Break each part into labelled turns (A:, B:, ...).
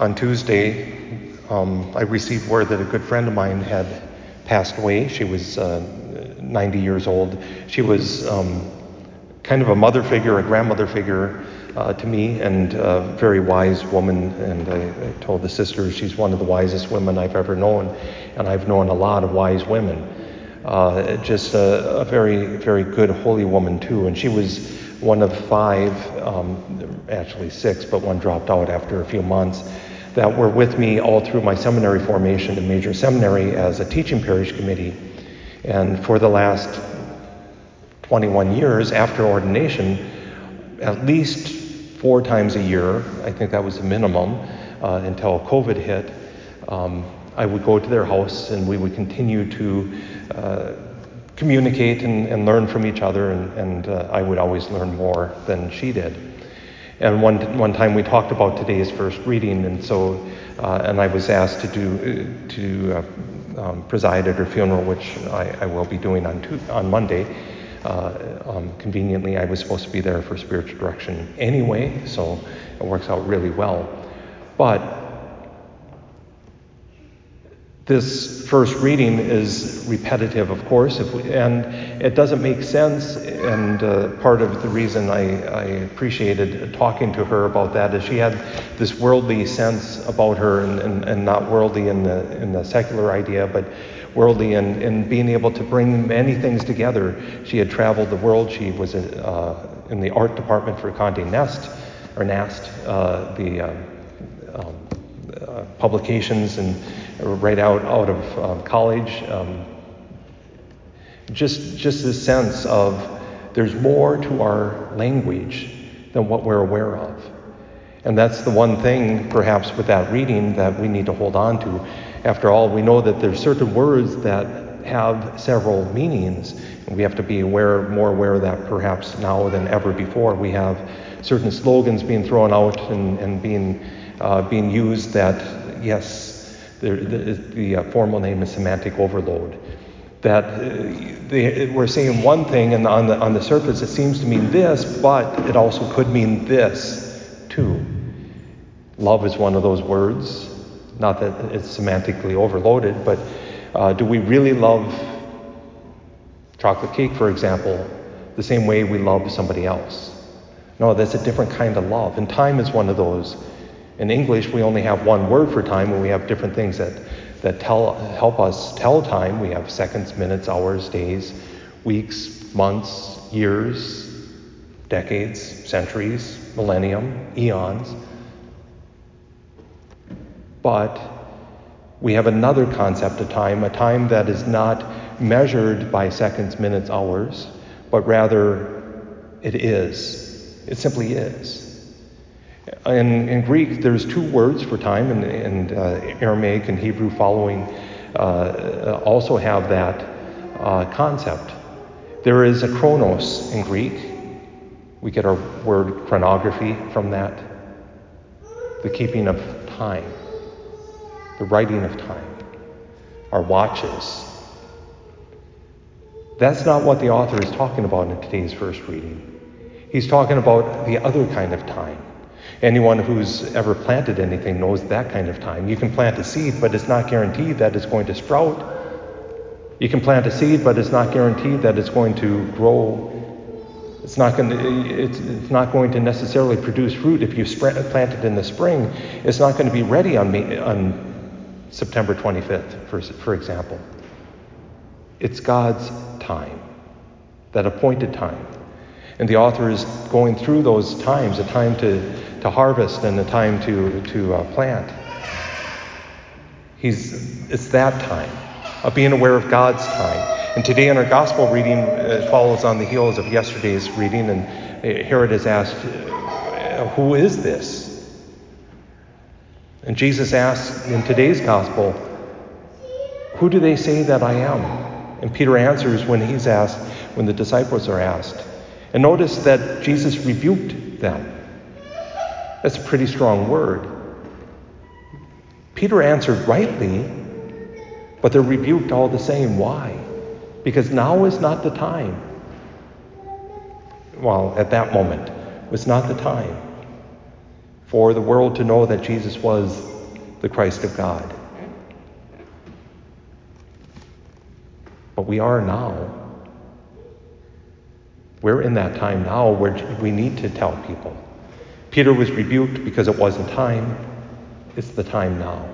A: On Tuesday, um, I received word that a good friend of mine had passed away. She was uh, 90 years old. She was um, kind of a mother figure, a grandmother figure uh, to me, and a very wise woman. And I, I, told the sisters she's one of the wisest women I've ever known, and I've known a lot of wise women. Uh, just a, a, very, very good holy woman too. And she was one of five, um, actually six, but one dropped out after a few months, that were with me all through my seminary formation in Major Seminary as a teaching parish committee. And for the last 21 years after ordination, at least four times a year, I think that was the minimum uh, until COVID hit, um, I would go to their house and we would continue to uh, communicate and, and, learn from each other, and, and uh, I would always learn more than she did. And one, one time we talked about today's first reading, and so, uh, and I was asked to do, to uh, um, preside at her funeral, which I, I will be doing on, two, on Monday. Uh, um, conveniently, I was supposed to be there for spiritual direction anyway, so it works out really well. But this first reading is repetitive, of course, we, and it doesn't make sense. And uh, part of the reason I, I, appreciated talking to her about that is she had this worldly sense about her, and, and, and not worldly in the in the secular idea, but worldly in being able to bring many things together. She had traveled the world. She was uh, in the art department for Condé Nast, or Nast, uh, the uh, um, uh, publications and right out, out of um, college. Um, just, just this sense of there's more to our language than what we're aware of. And that's the one thing, perhaps, with that reading that we need to hold on to. After all, we know that there's certain words that have several meanings, and we have to be aware, more aware of that perhaps now than ever before. We have certain slogans being thrown out and, and being, uh, being used that, yes, the, the, the uh, formal name is semantic overload. That uh, they, we're saying one thing, and on the, on the surface it seems to mean this, but it also could mean this too. Love is one of those words. Not that it's semantically overloaded, but uh, do we really love chocolate cake, for example, the same way we love somebody else? No, that's a different kind of love. And time is one of those. In English, we only have one word for time, and we have different things that, that tell, help us tell time. We have seconds, minutes, hours, days, weeks, months, years, decades, centuries, millennium, eons. But we have another concept of time, a time that is not measured by seconds, minutes, hours, but rather it is. It simply is. In, in Greek, there's two words for time, and, and uh, Aramaic and Hebrew following uh, also have that uh, concept. There is a chronos in Greek. We get our word chronography from that. The keeping of time, the writing of time, our watches. That's not what the author is talking about in today's first reading. He's talking about the other kind of time Anyone who's ever planted anything knows that kind of time. You can plant a seed, but it's not guaranteed that it's going to sprout. You can plant a seed, but it's not guaranteed that it's going to grow. It's not going to, it's, it's not going to necessarily produce fruit if you plant it in the spring. It's not going to be ready on, May, on September 25th, for, for example. It's God's time, that appointed time. And the author is going through those times, a time to to harvest and the time to, to uh, plant. He's, it's that time of being aware of God's time. And today in our gospel reading uh, follows on the heels of yesterday's reading, and uh, Herod is asked, uh, Who is this? And Jesus asks in today's gospel, Who do they say that I am? And Peter answers when he's asked, when the disciples are asked. And notice that Jesus rebuked them. That's a pretty strong word. Peter answered rightly, but they're rebuked all the same. Why? Because now is not the time. Well, at that moment, was not the time for the world to know that Jesus was the Christ of God. But we are now. We're in that time now where we need to tell people. Peter was rebuked because it wasn't time. It's the time now.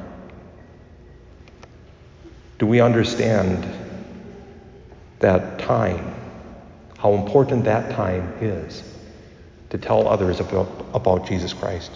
A: Do we understand that time, how important that time is to tell others about, about Jesus Christ?